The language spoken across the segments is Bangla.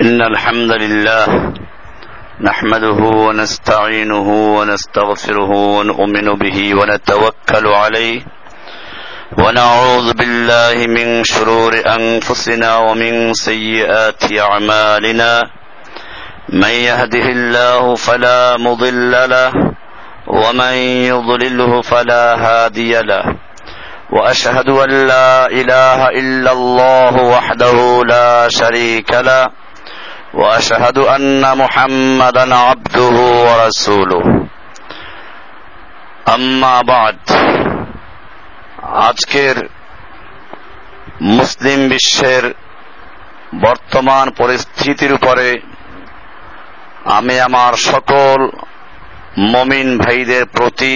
إن الحمد لله نحمده ونستعينه ونستغفره ونؤمن به ونتوكل عليه ونعوذ بالله من شرور أنفسنا ومن سيئات أعمالنا من يهده الله فلا مضل له ومن يضلله فلا هادي له وأشهد أن لا إله إلا الله وحده لا شريك له واشهد ان محمدا عبده ورسوله اما بعد আজকের মুসলিম বিশ্বের বর্তমান পরিস্থিতির উপরে আমি আমার সকল মমিন ভাইদের প্রতি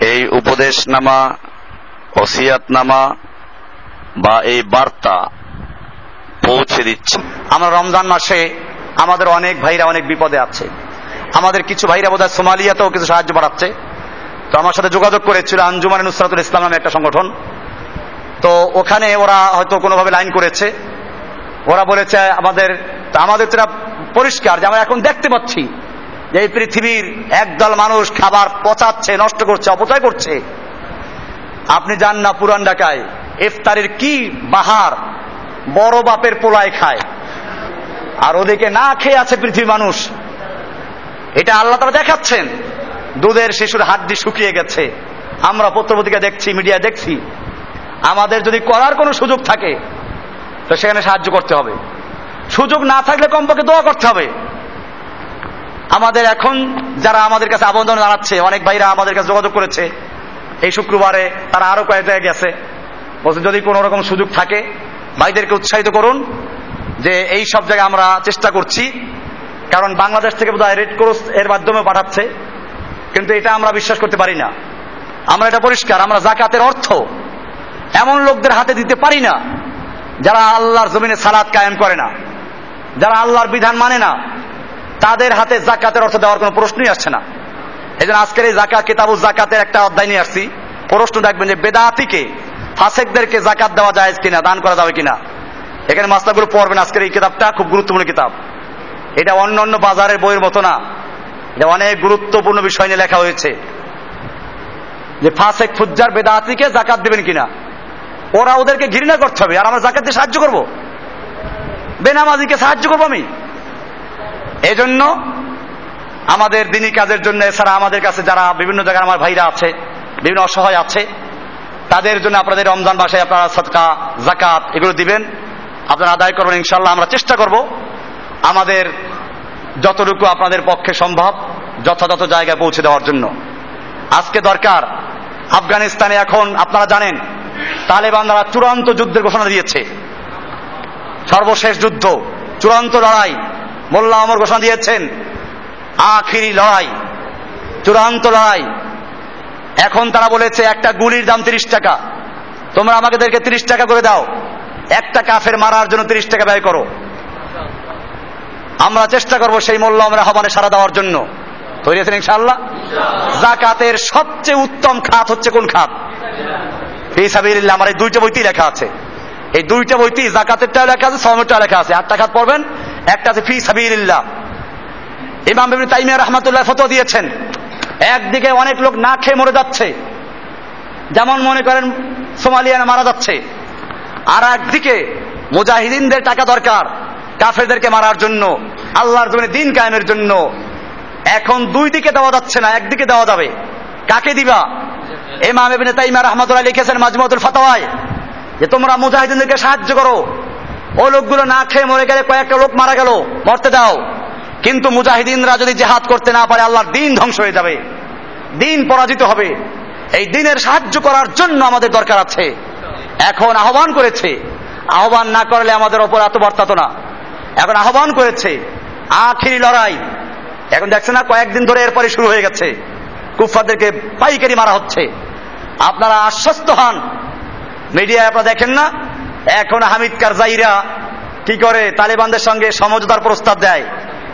এই উপদেশনামা ওসিয়াতনামা বা এই বার্তা পৌঁছে দিচ্ছি। আমরা রমজান মাসে আমাদের অনেক ভাইরা অনেক বিপদে আছে। আমাদের কিছু ভাইরা বোধহয় সোমালিয়াতেও কিছু সাহায্য বাড়াচ্ছে। তো আমার সাথে যোগাযোগ করেছিল আঞ্জুমান নুসরাতুল ইসলাম নামে একটা সংগঠন। তো ওখানে ওরা হয়তো কোনোভাবে লাইন করেছে। ওরা বলেছে, আমাদের আমাদের তো পরিষ্কার যে আমরা এখন দেখতে পাচ্ছি যে এই পৃথিবীর একদল মানুষ খাবার পচাচ্ছে, নষ্ট করছে, অপচয় করছে। আপনি যান না পুরান ঢাকায়। ইফতারের কি বাহার বড় বাপের পোলায় খায়। আর ওদিকে না খেয়ে আছে পৃথিবীর মানুষ। এটা আল্লাহ তারা দেখাচ্ছেন। দুধের শিশুর হাড্ডি শুকিয়ে গেছে। আমরা পত্রপত্রিকা দেখছি মিডিয়া দেখছি। আমাদের যদি করার কোনো সুযোগ থাকে, তো সেখানে সাহায্য করতে হবে। সুযোগ না থাকলে কমপক্ষে দোয়া করতে হবে। আমাদের এখন যারা আমাদের কাছে আবেদন জানাচ্ছে, অনেক ভাইরা আমাদের কাছে যোগাযোগ করেছে। এই শুক্রবারে তারা আরও কয়েক জায়গায় গেছে। বলছে, যদি কোনো রকম সুযোগ থাকে ভাইদেরকে উৎসাহিত করুন যে এই সব জায়গায় আমরা চেষ্টা করছি, কারণ বাংলাদেশ থেকে বোধহয় রেড ক্রস এর মাধ্যমে পাঠাচ্ছে, কিন্তু এটা আমরা বিশ্বাস করতে পারি না। আমরা এটা পরিষ্কার, আমরা জাকাতের অর্থ এমন লোকদের হাতে দিতে পারি না যারা আল্লাহর জমিনে সালাদ কায়েম করে না, যারা আল্লাহর বিধান মানে না। তাদের হাতে জাকাতের অর্থ দেওয়ার কোনো প্রশ্নই আসছে না। এই জন্য আজকের এই জাকা কিতাবু জাকাতের একটা অধ্যায় নিয়ে আসছি। প্রশ্ন দেখবেন যে বেদাতিকে ফাসেকদেরকে জাকাত দেওয়া যায় কিনা, দান করা যাবে কিনা? এখানে মাস্টারগুলো পড়বেন, আজকের এই কিতাবটা খুব গুরুত্বপূর্ণ কিতাব। এটা অন্য অন্য বাজারের বইয়ের মতো না। এটা অনেক গুরুত্বপূর্ণ বিষয় নিয়ে লেখা হয়েছে। যে ফাসেক ফুজ্জার বেদাতিকে জাকাত দেবেন কিনা? ওরা ওদেরকে ঘৃণা করতে হবে। আর আমরা জাকাত দিয়ে সাহায্য করব? বেনামাজিকে সাহায্য করব আমি? এই জন্য আমাদের দিনই কাজের জন্য, এছাড়া আমাদের কাছে যারা বিভিন্ন জায়গায় আমার ভাইরা আছে, বিভিন্ন অসহায় আছে তাদের জন্য আপনাদের রমজান মাসে আপনারা সৎকা জাকাত এগুলো দিবেন। আপনারা আদায় করবেন ইনশাল্লাহ আমরা চেষ্টা করব আমাদের যতটুকু আপনাদের পক্ষে সম্ভব, যথাযথ জায়গায় পৌঁছে দেওয়ার জন্য। আজকে দরকার, আফগানিস্তানে এখন আপনারা জানেন, তালেবানরা চূড়ান্ত যুদ্ধের ঘোষণা দিয়েছে। সর্বশেষ যুদ্ধ, চূড়ান্ত লড়াই, মোল্লা অমর ঘোষণা দিয়েছেন, আখিরি লড়াই, চূড়ান্ত লড়াই। এখন তারা বলেছে, একটা গুলির দাম তিরিশ টাকা। তোমরা আমাদেরকে তিরিশ টাকা করে দাও। একটা কাফের মারার জন্য তিরিশ টাকা ব্যয় করো। আমরা চেষ্টা করব সেই মোল্লা আমরা হবানে সারা দেওয়ার জন্য। তৈরি আছেন ইনশাল্লাহ জাকাতের সবচেয়ে উত্তম খাত হচ্ছে কোন খাত? ফিসাবিল্লাহ আমার এই দুইটা বইতেই লেখা আছে। এই দুইটা বইতেই জাকাতেরটাও লেখা আছে সমেরটাও লেখা আছে। আটটা খাত পড়বেন, একটা আছে ফি সাবিল্লাহ ইমাম তাইমিয়া রহমাতুল্লাহ ফতো দিয়েছেন। একদিকে অনেক লোক না খেয়ে মরে যাচ্ছে। যেমন মনে করেন সোমালিয়ানা মারা যাচ্ছে। আর একদিকে মুজাহিদিনদের টাকা দরকার, কাফেরদেরকে মারার জন্য, আল্লাহর জন্য দিন কায়েমের জন্য। এখন দুই দিকে দেওয়া যাচ্ছে না, একদিকে দেওয়া যাবে। কাকে দিবা? ইমাম ইবনে তাইমিয়া রহমাতুল্লাহ লিখেছেন মাজমুদুল ফাতাওয়ায়, যে তোমরা মুজাহিদিনদেরকে সাহায্য করো। ও লোকগুলো না খেয়ে মরে গেলে কয়েকটা লোক মারা গেল, মরতে দাও। কিন্তু মুজাহিদিনরা যদি জেহাদ করতে না পারে, আল্লাহর দিন ধ্বংস হয়ে যাবে। দিন পরাজিত হবে। এই দিনের সাহায্য করার জন্য আমাদের দরকার আছে। এখন আহ্বান করেছে। আহ্বান না করলে আমাদের ওপর এত বর্তাত না। এখন আহ্বান করেছে, আখিরি লড়াই। এখন দেখছে না, কয়েকদিন ধরে এরপরে শুরু হয়ে গেছে। কুফাদেরকে পাইকারি মারা হচ্ছে। আপনারা আশ্বস্ত হন। মিডিয়ায় আপনারা দেখেন না, এখন হামিদ কারজাইরা কি করে তালেবানদের সঙ্গে সমঝোতার প্রস্তাব দেয়।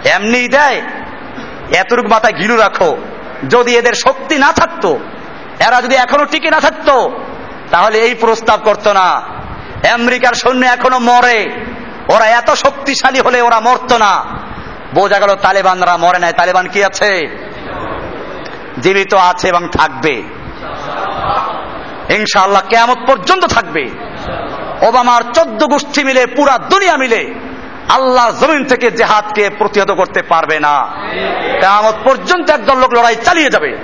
এমনি দেয়। এতটুকু মাথায় ঘিলু রাখো। যদি এদের শক্তি না থাকতো, এরা যদি এখনও টিকে না থাকতো, তাহলে এই প্রস্তাব করতো না। আমেরিকার সৈন্য এখনও মরে। ওরা এত শক্তিশালী হলে ওরা মরত না। বোঝা গেল তালেবানরা মরে নাই। তালেবান কি আছে? জীবিত আছে এবং থাকবে। ইনশাআল্লাহ কেয়ামত পর্যন্ত থাকবে। ওবামার চোদ্দ গোষ্ঠী মিলে, পুরা দুনিয়া মিলে আল্লাহ জমিন থেকে জেহাদকে প্রতিহত করতে পারবে না। কেয়ামত পর্যন্ত একদল লোক লড়াই চালিয়ে যাবে।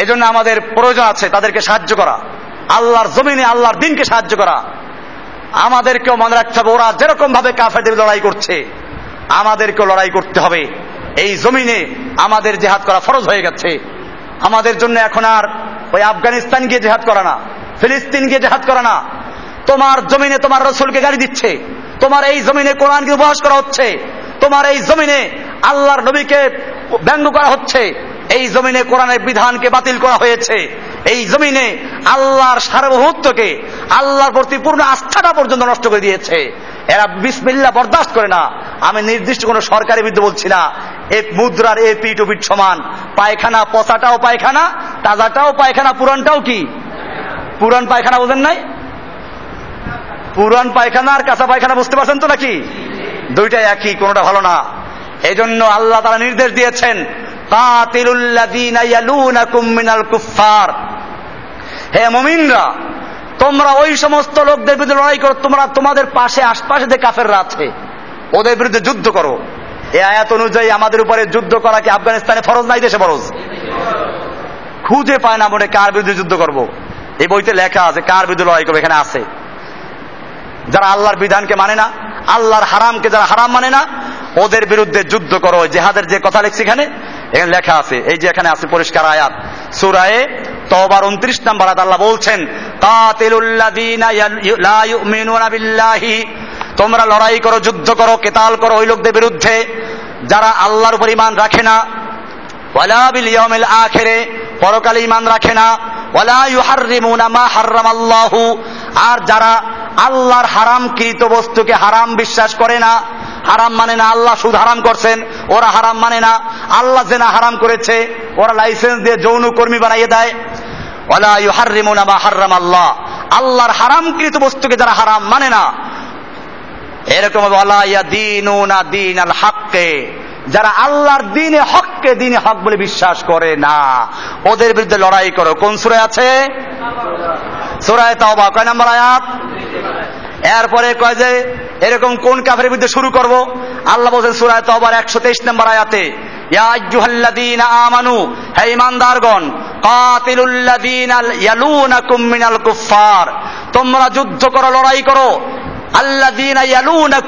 এজন্য আমাদের প্রয়োজন আছে তাদেরকে সাহায্য করা। আল্লাহর জমিনে আল্লাহর দিনকে সাহায্য করা। আমাদেরকেও মনে রাখতে হবে, ওরা যেরকম ভাবে কাফেরদের লড়াই করছে, আমাদেরকেও লড়াই করতে হবে। এই জমিনে আমাদের জেহাদ করা ফরজ হয়ে গেছে। আমাদের জন্য এখন আর ওই আফগানিস্তান গিয়ে জেহাদ করা না, ফিলিস্তিন গিয়ে জেহাদ করা না। তোমার জমিনে তোমার রসুলকে গাড়ি দিচ্ছে। তোমার এই জমিনে কোরআনকে উপহাস করা হচ্ছে। তোমার এই জমিনে আল্লাহর নবীকে ব্যঙ্গ করা হচ্ছে। এই জমিনে কোরআনের বিধানকে বাতিল করা হয়েছে। এই জমিনে আল্লাহর সার্বভৌমত্বকে আল্লাহর প্রতি পূর্ণ আস্থাটা পর্যন্ত নষ্ট করে দিয়েছে। এরা বিসমিল্লা বরদাস্ত করে না। আমি নির্দিষ্ট কোনো সরকারি বিরুদ্ধে বলছি না। এ মুদ্রার এ পিট ও পিট সমান। পায়খানা পচাটাও পায়খানা, তাজাটাও পায়খানা পুরানটাও কি? পুরান পায়খানা বোঝেন নাই? পুরান পায়খানা আর কাঁচা পায়খানা বুঝতে পারছেন তো নাকি? দুইটাই একই, কোনোটা ভালো না। এই জন্য আল্লাহ তারা নির্দেশ দিয়েছেন হে মমিনরা, তোমরা ওই সমস্ত লোকদের বিরুদ্ধে লড়াই করো, তোমরা তোমাদের পাশে, আশপাশে যে কাফেররা আছে, ওদের বিরুদ্ধে যুদ্ধ করো। এ আয়াত অনুযায়ী আমাদের উপরে যুদ্ধ করা কি আফগানিস্তানে ফরজ নাই দেশে ফরজ? খুঁজে পায় না মনে কার বিরুদ্ধে যুদ্ধ করব। এই বইতে লেখা আছে, কার বিরুদ্ধে লড়াই করবে, এখানে আছে। যারা আল্লাহর বিধানকে মানে না, আল্লাহর হারামকে যারা হারাম মানে না, ওদের বিরুদ্ধে যুদ্ধ করো। জেহাদের যে কথা লিখছি এখানে এখানে লেখা আছে। এই যে এখানে আছে পরিষ্কার আয়াত। সুরায়ে তবার উনত্রিশ নাম্বার আল্লাহ বলছেন তোমরা লড়াই করো, যুদ্ধ করো, কেতাল করো ওই লোকদের বিরুদ্ধে, যারা আল্লাহর উপর ইমান রাখে না। ওয়ালা বিল ইয়াউমিল আখিরে, পরকালে ইমান রাখে না। ওয়ালা ইউহাররিমুনা মা হাররামাল্লাহু। আর যারা আল্লাহর হারামকৃত বস্তুকে হারাম বিশ্বাস করে না। হারাম মানে না আল্লাহ সুদ হারাম করছেন, ওরা হারাম মানে না। আল্লাহ জেনা হারাম করেছে, ওরা লাইসেন্স দিয়ে যৌন কর্মী বানাইয়ে দেয়। ওলা ইউহাররিমুনা মা হাররাম আল্লাহ আল্লাহর হারামকৃত বস্তুকে যারা হারাম মানে না, এরকম ইয়াদিনুনা দিন আল যারা আল্লাহর দিনে হককে দিনে হক বলে বিশ্বাস করে না, ওদের বিরুদ্ধে লড়াই করো। কোন সুরে আছে? সুরায় তাওবা। কয় নাম্বার আয়াত? এরপরে কয় যে, এরকম কোন কাফের বিরুদ্ধে শুরু করব? আল্লাহ বলছেন সুরায় আবার একশো তেইশ নম্বর আয়াতে আমানু, হে ইমানদারগণ ইয়ালুনাকুম মিনাল কুফফার, তোমরা যুদ্ধ করো, লড়াই করো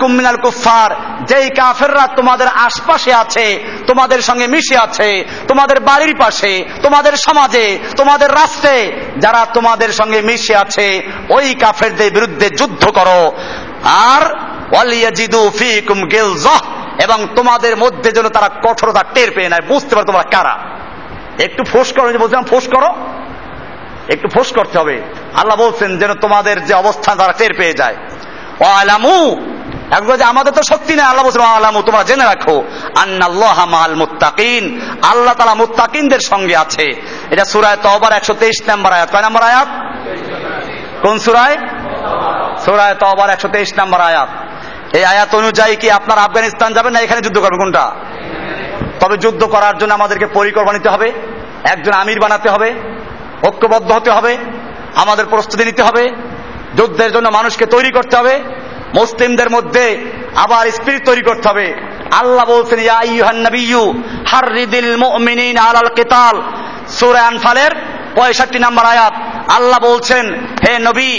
মিনাল কুফফার। যেই কাফেররা তোমাদের আশপাশে আছে, তোমাদের সঙ্গে মিশে আছে, তোমাদের বাড়ির পাশে, তোমাদের সমাজে, তোমাদের রাষ্ট্রে যারা তোমাদের সঙ্গে মিশে আছে, ওই কাফেরদের বিরুদ্ধে যুদ্ধ করো। আর ওয়ালিয়াজিদু ফিকুম গিলজাহ। এবং তোমাদের মধ্যে যেন তারা কঠোরতা টের পেয়ে নেয়। বুঝতে পারো তোমরা কারা? একটু ফোস করো বলছিলাম ফোস করো, একটু ফোস করতে হবে। আল্লাহ বলছেন যেন তোমাদের যে অবস্থান তারা টের পেয়ে যায়। আলামু একবার আমাদের তো শক্তি নেই, আল্লাহ বলছেন আলামু তোমরা জেনে রাখো, আন্নাল্লাহ মাল মুত্তাকিন। আল্লাহ তালা মুত্তাকিনদের সঙ্গে আছে। এটা সুরায় তবার একশো তেইশ নম্বর আয়াত। কয় নম্বর আয়াত? কোন সুরায়? সুরায় তবার একশো তেইশ নম্বর আয়াত। এই আয়াত অনুযায়ী কি আপনার আফগানিস্তান যাবেন না এখানে যুদ্ধ করবেন কোনটা? তবে যুদ্ধ করার জন্য আমাদেরকে পরিকল্পনা নিতে হবে, একজন আমির বানাতে হবে, ঐক্যবদ্ধ হতে হবে, আমাদের প্রস্তুতি নিতে হবে যুদ্ধের জন্য মানুষকে তৈরি করতে হবে, মুসলিমদের মধ্যে আবার স্পিরিট তৈরি করতে হবে। আল্লাহ বলছেন, ইয়া আইয়ুহান নাবিয়্যু, হাররিদিল মুমিনিন আলাল কিতাল। সূরা আনফালের পঁয়ষট্টি নম্বর আয়াত। আল্লাহ বলছেন, হে নবী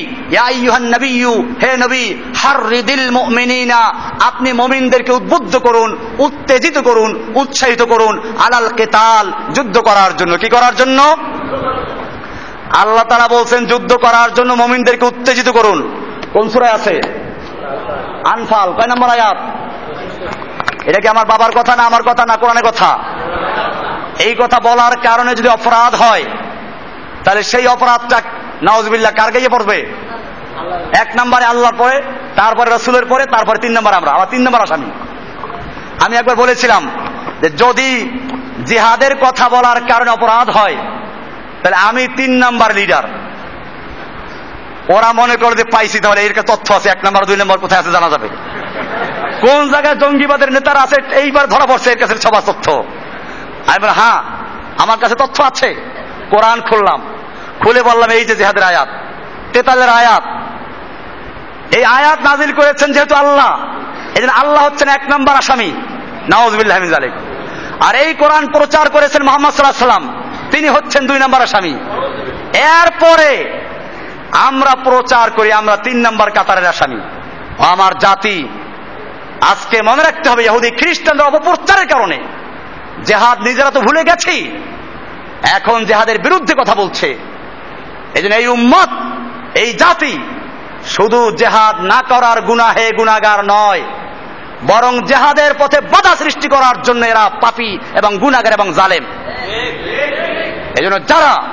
হে নবী, হাররিদিল মুমিনিনা, আপনি মুমিনদেরকে উদ্বুদ্ধ করুন, উত্তেজিত করুন, উৎসাহিত করুন, আলাল কিতাল, যুদ্ধ করার জন্য। কি করার জন্য? আল্লাহ তারা বলছেন, যুদ্ধ করার জন্য মমিনদেরকে উত্তেজিত করুন। কোন সুরায় আছে? আনফাল, কয় নম্বর আয়াত? এটা কি আমার বাবার কথা না আমার কথা না কোরআনের কথা? এই কথা বলার কারণে যদি অপরাধ হয়, তাহলে সেই অপরাধটা নওয়াজবিল্লাহ কার গাইয়ে পড়বে? এক নম্বরে আল্লাহর পরে, তারপরে রসুলের পরে, তারপরে তিন নম্বর আমরা, আবার তিন নম্বর আসামি। আমি একবার বলেছিলাম যে যদি জিহাদের কথা বলার কারণে অপরাধ হয় তাহলে আমি তিন নাম্বার লিডার ওরা মনে করে যে পাইছি তাহলে এর তথ্য আছে, এক নম্বর, দুই নম্বর কোথায় আছে জানা যাবে। কোন জায়গায় জঙ্গিবাদের নেতারা আছে, এইবার ধরা পড়ছে এর কাছে সবার তথ্য। আমি বললাম হ্যাঁ আমার কাছে তথ্য আছে। কোরআন খুললাম। খুলে বললাম, এই যে জেহাদের আয়াত, তেতালের আয়াত। এই আয়াত নাজিল করেছেন যেহেতু আল্লাহ। এই আল্লাহ হচ্ছেন এক নম্বর আসামি। নওয়াজবিল্লাহ জালিক আর এই কোরআন প্রচার করেছেন মোহাম্মদ সাল্লাহ সাল্লাম তিনি হচ্ছেন দুই নম্বর আসামি। এরপরে আমরা প্রচার করি, আমরা তিন নম্বর কাতারের আসামি। আমার জাতি, আজকে মনে রাখতে হবে ইহুদি খ্রিস্টানদের অপপ্রচারের কারণে। জেহাদ নিজেরা তো ভুলে গেছি। এখন জেহাদের বিরুদ্ধে কথা বলছে। এই জন্য এই উম্মত, এই জাতি শুধু জেহাদ না করার গুনাহে গুনাগার নয়, বরং জেহাদের পথে বাধা সৃষ্টি করার জন্য এরা পাপি এবং গুনাগার এবং জালেম। এই জন্য যারা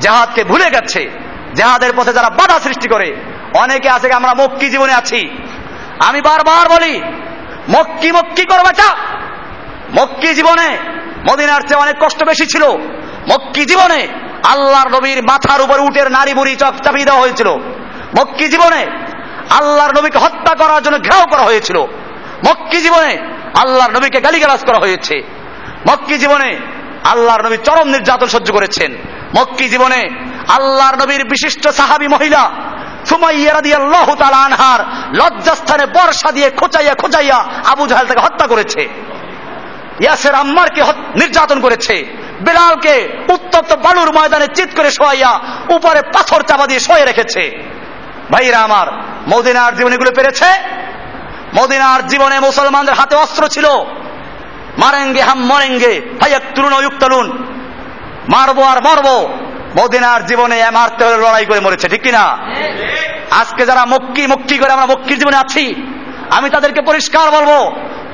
জেহাদকে ভুলে গেছে, জেহাদের পথে যারা বাধা সৃষ্টি করে, অনেকে আছে আমরা মক্কি জীবনে আছি। আমি বারবার বলি, মক্কি মক্কি করো বেটা। মক্কি জীবনে মদিনার চেয়ে অনেক কষ্ট বেশি ছিল। মক্কি জীবনে আল্লাহর নবীর মাথার উপর উটের নারী বুড়ি চপ চাপিয়ে দেওয়া হয়েছিল। মক্কি জীবনে আল্লাহর নবীকে হত্যা করার জন্য ঘেরাও করা হয়েছিল। মক্কি জীবনে আল্লাহর নবীকে গালিগালাজ করা হয়েছে। মক্কি জীবনে আল্লাহর নবী চরম নির্যাতন সহ্য করেছেন। মক্কি জীবনে আল্লাহর নবীর বিশিষ্ট সাহাবি মহিলা আনহার লজ্জাস্থানে বর্ষা দিয়ে খোঁচাইয়া খোঁচাইয়া আবু জাহাল তাকে হত্যা করেছে। ইয়াসের আম্মারকে নির্যাতন করেছে। বেলালকে উত্তপ্ত বালুর ময়দানে চিৎ করে শোয়াইয়া উপরে পাথর চাপা দিয়ে শোয়ে রেখেছে। ভাইরা আমার, মদিনার জীবনীগুলো পেরেছে? মদিনার জীবনে মুসলমানদের হাতে অস্ত্র ছিল। মারেঙ্গে, হাম মরেঙ্গে ভাইয়া তুলুন। অয়ুক্তালুন মারবো আর মরবো। মদিনার জীবনে মারতে লড়াই করে মরেছে, ঠিক কিনা? আজকে যারা মক্কি মক্কি করে আমরা মক্কির জীবনে আছি, আমি তাদেরকে পরিষ্কার বলব,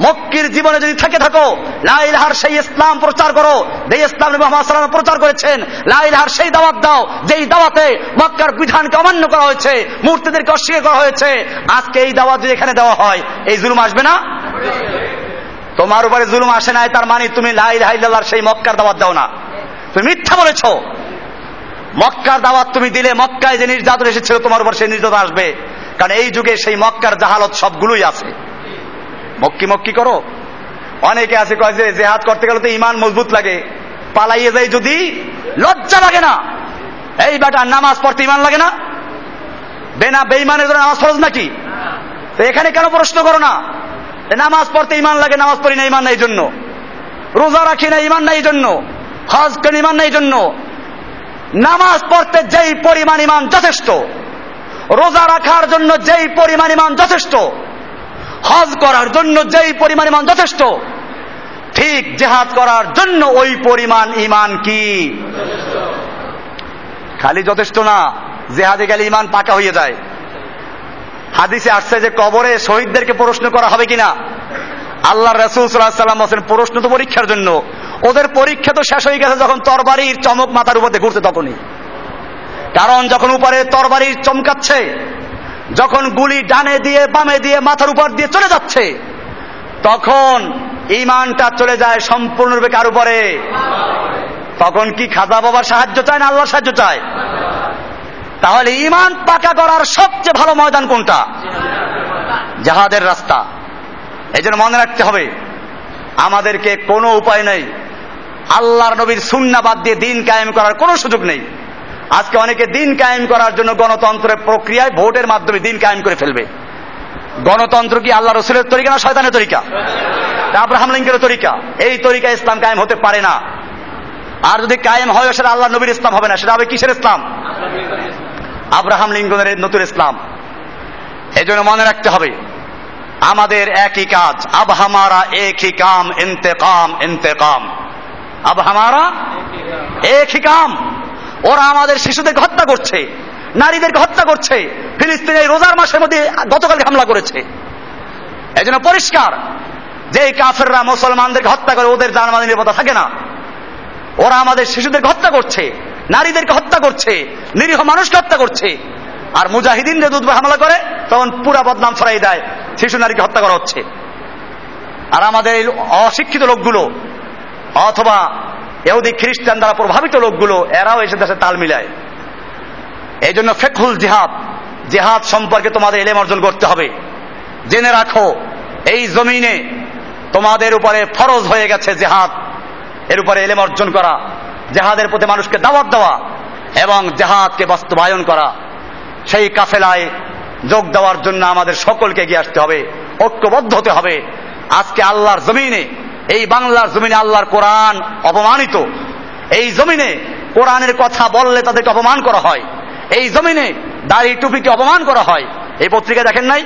মক্কির জীবনে যদি থেকে থাকো, লাইলহার সেই ইসলাম প্রচার করো যে ইসলাম মোহাম্মদ প্রচার করেছেন লাইল লাইলহার সেই দাওয়াত দাও, যেই দাওয়াতে মক্কার বিধানকে অমান্য করা হয়েছে, মূর্তিদেরকে অস্বীকার করা হয়েছে, আজকে এই দাওয়াত যদি এখানে দেওয়া হয়, এই জুলুম আসবে না? তোমার উপরে জুলুম আসে নাই, তার মানে তুমি লাই লাইলার সেই মক্কার দাওয়াত দাও না। তুমি মিথ্যা বলেছ। মক্কার দাওয়াত তুমি দিলে, মক্কায় যে নির্যাতন এসেছিল, তোমার উপর সেই নির্যাতন আসবে। কারণ এই যুগে সেই মক্কার জাহালত সবগুলোই আছে। মক্কি মক্কি করো। অনেকে আছে, কয় যে জেহাদ করতে গেলে তো ইমান মজবুত লাগে। পালাইয়ে যায় যদি, লজ্জা লাগে না। এই বেটা, নামাজ পড়তে ইমান লাগে না? বেনা বেইমানের জন্য নামাজ ফরজ নাকি? তো এখানে কেন প্রশ্ন করো না? নামাজ পড়তে ইমান লাগে, নামাজ পড়ি না ইমান নাই জন্য। রোজা রাখি না ইমান নাই জন্য। হজ করি ইমান নাই জন্য। নামাজ পড়তে যেই পরিমাণ ইমান যথেষ্ট, রোজা রাখার জন্য যেই পরিমাণ ইমান যথেষ্ট, হজ করার জন্য যেই পরিমাণ ইমান যথেষ্ট, ঠিক জেহাদ করার জন্য ওই পরিমাণ ইমান কি? খালি যথেষ্ট না, জেহাদে গেলে ইমান পাকা হয়ে যায়। হাদিসে আসছে যে কবরে শহীদদেরকে প্রশ্ন করা হবে কিনা? আল্লাহ রসুল সাল্লাম বলছেন, প্রশ্ন তো পরীক্ষার জন্য। ওদের পরীক্ষা তো শেষ হয়ে গেছে, যখন তরবারির চমক মাথার উপরে ঘুরছে তখনই। কারণ যখন উপরে তরবারির চমকাচ্ছে, যখন গুলি ডানে দিয়ে, বামে দিয়ে, মাথার উপর দিয়ে চলে যাচ্ছে, তখন ইমানটা চলে যায় সম্পূর্ণরূপে কার উপরে? তখন কি খাজা বাবার সাহায্য চায় না আল্লাহর সাহায্য চায়? তাহলে ইমান পাকা করার সবচেয়ে ভালো ময়দান কোনটা? জাহাদের রাস্তা। এই জন্য মনে রাখতে হবে, আমাদেরকে কোনো উপায় নেই। আল্লাহর নবীর সুন্না বাদ দিয়ে দিন কায়েম করার কোনো সুযোগ নেই। আজকে অনেকে দিন কায়েম করার জন্য গণতন্ত্রের প্রক্রিয়ায় ভোটের মাধ্যমে দিন কায়েম করে ফেলবে। গণতন্ত্র কি আল্লাহ রসুলের তরিকা না শয়তানের তরিকা? আব্রাহাম লিঙ্কের তরিকা? এই তরিকা ইসলাম কায়েম হতে পারে না। আর যদি কায়েম হয়, সেটা আল্লাহ নবীর ইসলাম হবে না, সেটা হবে কিসের ইসলাম? আব্রাহাম লিঙ্কনের নতুন ইসলাম। এই জন্য মনে রাখতে হবে, আমাদের একই কাজ। আব হামারা একই কাম, ইন্তেকাম ইন্তেকাম। আব হামারা একই কাম। ওরা আমাদের শিশুদেরকে হত্যা করছে, নারীদেরকে হত্যা করছে, ফিলিস্তিনে রোজার মাসের মধ্যে গতকাল হামলা করেছে। এই জন্য পরিষ্কার যে কাফেররা মুসলমানদেরকে হত্যা করে, ওদের জানমানের নিরাপত্তা থাকে না। ওরা আমাদের শিশুদেরকে হত্যা করছে। নারীদেরকে হত্যা করছে, নিরীহ মানুষকে হত্যা করছে। আর মুজাহিদিন যে দুধ হামলা করে, তখন পুরা বদনাম ছড়াই দেয়, শিশু নারীকে হত্যা করা হচ্ছে। আর আমাদের অশিক্ষিত লোকগুলো, অথবা এহুদি খ্রিস্টান দ্বারা প্রভাবিত লোকগুলো, এরাও এসে দেশে তাল মিলায়। এই জন্য ফেকুল জিহাদ, জেহাদ সম্পর্কে তোমাদের এলেম অর্জন করতে হবে। জেনে রাখো, এই জমিনে তোমাদের উপরে ফরজ হয়ে গেছে জেহাদ, এর উপরে এলেম অর্জন করা। জেহাদের প্রতি মানুষকে দাওয়াত দেওয়া এবং জেহাদকে বাস্তবায়ন করা, সেই কাফেলায় যোগ দেওয়ার জন্য আমাদের সকলকে এগিয়ে আসতে হবে, ঐক্যবদ্ধ হতে হবে। আজকে আল্লাহর জমিনে, এই বাংলার জমিনে আল্লাহর কোরআন অপমানিত। এই জমিনে কোরআনের কথা বললে তাদেরকে অপমান করা হয়। এই জমিনে দাড়ি টুপিকে অপমান করা হয়। এই পত্রিকা দেখেন নাই?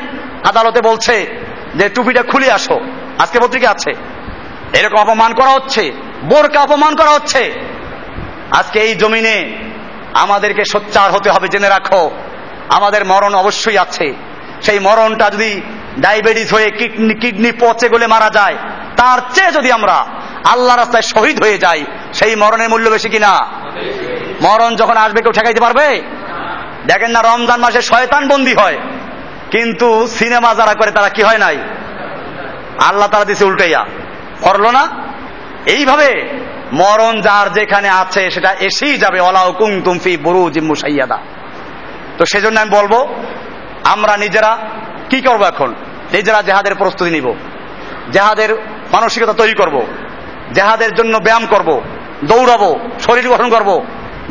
আদালতে বলছে যে টুপিটা খুলে আসো। আজকে পত্রিকা আছে। এরকম অপমান করা হচ্ছে, বোরকা অপমান করা হচ্ছে। আজকে এই জমিনে আমাদেরকে সোচ্চার হতে হবে, জেনে রাখো। আমাদের মরণ অবশ্যই আছে। সেই মরণটা যদি ডায়াবেটিস হয়ে কিডনি কিডনি পচে গলে মারা যায়, তার চেয়ে যদি আমরা আল্লাহ রাস্তায় শহীদ হয়ে যাই, সেই মরণের মূল্য বেশি কিনা? মরণ যখন আসবে, কেউ ঠেকাইতে পারবে? দেখেন না, রমজান মাসে শয়তান বন্দী হয়। কিন্তু সিনেমা যারা করে, তারা কি হয় নাই? আল্লাহ তারা দিছে উল্টাইয়া। করল না? এইভাবে মরণ যার যেখানে আছে, সেটা এসেই যাবে। অলাউ কুং তুমফি বুরু জিম্মু সাইয়াদা তো সেজন্য আমি বলব, আমরা নিজেরা কি করব এখন? নিজেরা জেহাদের প্রস্তুতি নিব। জেহাদের মানসিকতা তৈরি করব। জেহাদের জন্য ব্যায়াম করব। দৌড়াবো, শরীর গঠন করব।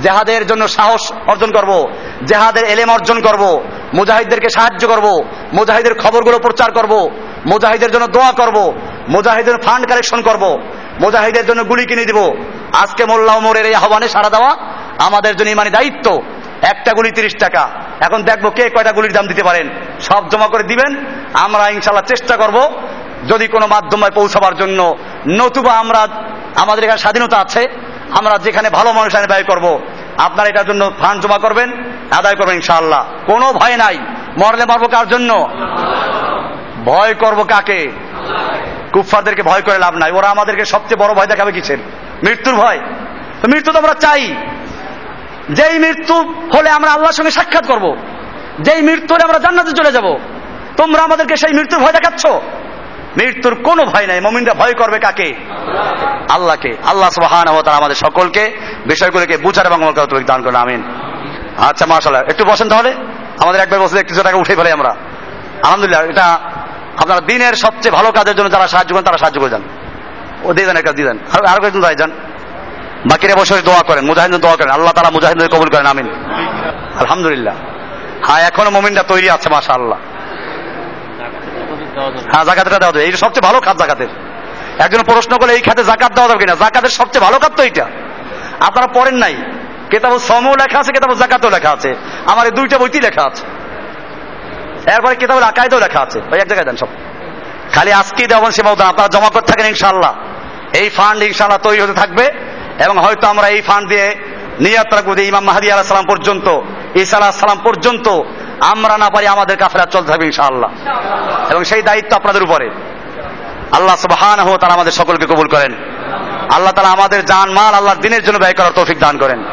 জেহাদের জন্য সাহস অর্জন করব। জেহাদের এলেম অর্জন করব। মুজাহিদদেরকে সাহায্য করব। মুজাহিদের খবরগুলো প্রচার করব। মুজাহিদের জন্য দোয়া করব। মুজাহিদের ফান্ড কালেকশন করব। মুজাহিদের জন্য গুলি কিনে দিব। আজকে মোল্লা ওমরের এই আহ্বানে সারা দেওয়া আমাদের জন্য ইমানি দায়িত্ব। একটা গুলি তিরিশ টাকা। এখন দেখব কে কয়টা গুলির দাম দিতে পারেন। সব জমা করে দিবেন। আমরা ইনশাল্লাহ চেষ্টা করব যদি কোনো মাধ্যমে পৌঁছাবার জন্য। নতুবা আমরা, আমাদের এখানে স্বাধীনতা আছে। আমরা যেখানে ভালো মানুষ আনে ব্যয় করব। আপনারা এটার জন্য ফান্ড জমা করবেন, আদায় করবেন ইনশাআল্লাহ। কোনো ভয় নাই। মরলে মারবো কার জন্য? ভয় করব কাকে? কুফফারদেরকে ভয় করে লাভ নাই। ওরা আমাদেরকে সবচেয়ে বড় ভয় দেখাবে কিসের? মৃত্যুর ভয়। তো মৃত্যু তো আমরা চাই। যেই মৃত্যু হলে আমরা আল্লাহর সঙ্গে সাক্ষাৎ করব। যেই মৃত্যু হলে আমরা জান্নাতে চলে যাব। তোমরা আমাদেরকে সেই মৃত্যুর ভয় দেখাচ্ছ? মৃত্যুর কোনো ভয় নাই। মমিনরা ভয় করবে কাকে? আল্লাহকে। আল্লাহ সুবাহান তারা আমাদের সকলকে বিষয়গুলোকে বুঝার এবং দান করুন। আমিন। আচ্ছা মাশাল্লাহ একটু বসেন তাহলে। আমাদের একবার বসে কিছু টাকা উঠে ফেলে আমরা। আলহামদুলিল্লাহ, এটা আপনারা দিনের সবচেয়ে ভালো কাজের জন্য যারা সাহায্য করেন, তারা সাহায্য করে যান। ও দিয়ে দেন একটা দিয়ে দেন আর আরও কয়েকজন তাই যান। বাকিরা বসে দোয়া করেন মুজাহিদ দোয়া করেন। আল্লাহ তারা মুজাহিদের কবুল করেন, আমিন। আলহামদুলিল্লাহ। হ্যাঁ এখনও মোমিনটা তৈরি আছে মাসা আল্লাহ হ্যাঁ জাকাতটা দেওয়া যাবে। এইটা সবচেয়ে ভালো খাত জাকাতের। একজন প্রশ্ন করলে, এই খাতে জাকাত দেওয়া যাবে কিনা? জাকাতের সবচেয়ে ভালো খাত তো এইটা। আপনারা পড়েন নাই। কেতাব সমও লেখা আছে কেতাব জাকাতও লেখা আছে। আমার এই দুইটা বইতেই লেখা আছে। এরপরে কেতাবুল আকায়দেও লেখা আছে। ওই এক জায়গায় দেন সব। খালি আজকেই দেওয়ান সে মতো আপনারা জমা করতে থাকেন ইনশাল্লাহ এই ফান্ড ইনশাল্লাহ তৈরি হতে থাকবে এবং হয়তো আমরা এই ফান্ড দিয়ে নিয়াত রাখব যে ইমাম মাহাদি আলাহ সালাম পর্যন্ত, ঈসা আলাহ সালাম পর্যন্ত আমরা না পারি আমাদের কাফেরা চলতে থাকবে ইনশাআল্লাহ। এবং সেই দায়িত্ব আপনাদের উপরে। আল্লাহ সুবহান হো তারা আমাদের সকলকে কবুল করেন। আল্লাহ তালা আমাদের জান মাল আল্লাহর দিনের জন্য ব্যয় করার তৌফিক দান করেন।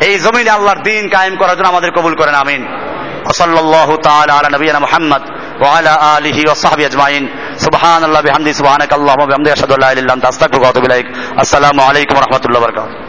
এই জমিনে আল্লাহর দিন কায়েম করার জন্য আমাদের কবুল করেন, আমিন। وصلى الله تعالى على نبينا محمد وعلى آله وصحبه أجمعين. سبحان الله بحمده سبحانك اللهم وبحمدك أشهد أن لا إله إلا أنت أستغفرك وأتوب إليك. السلام عليكم ورحمة الله وبركاته.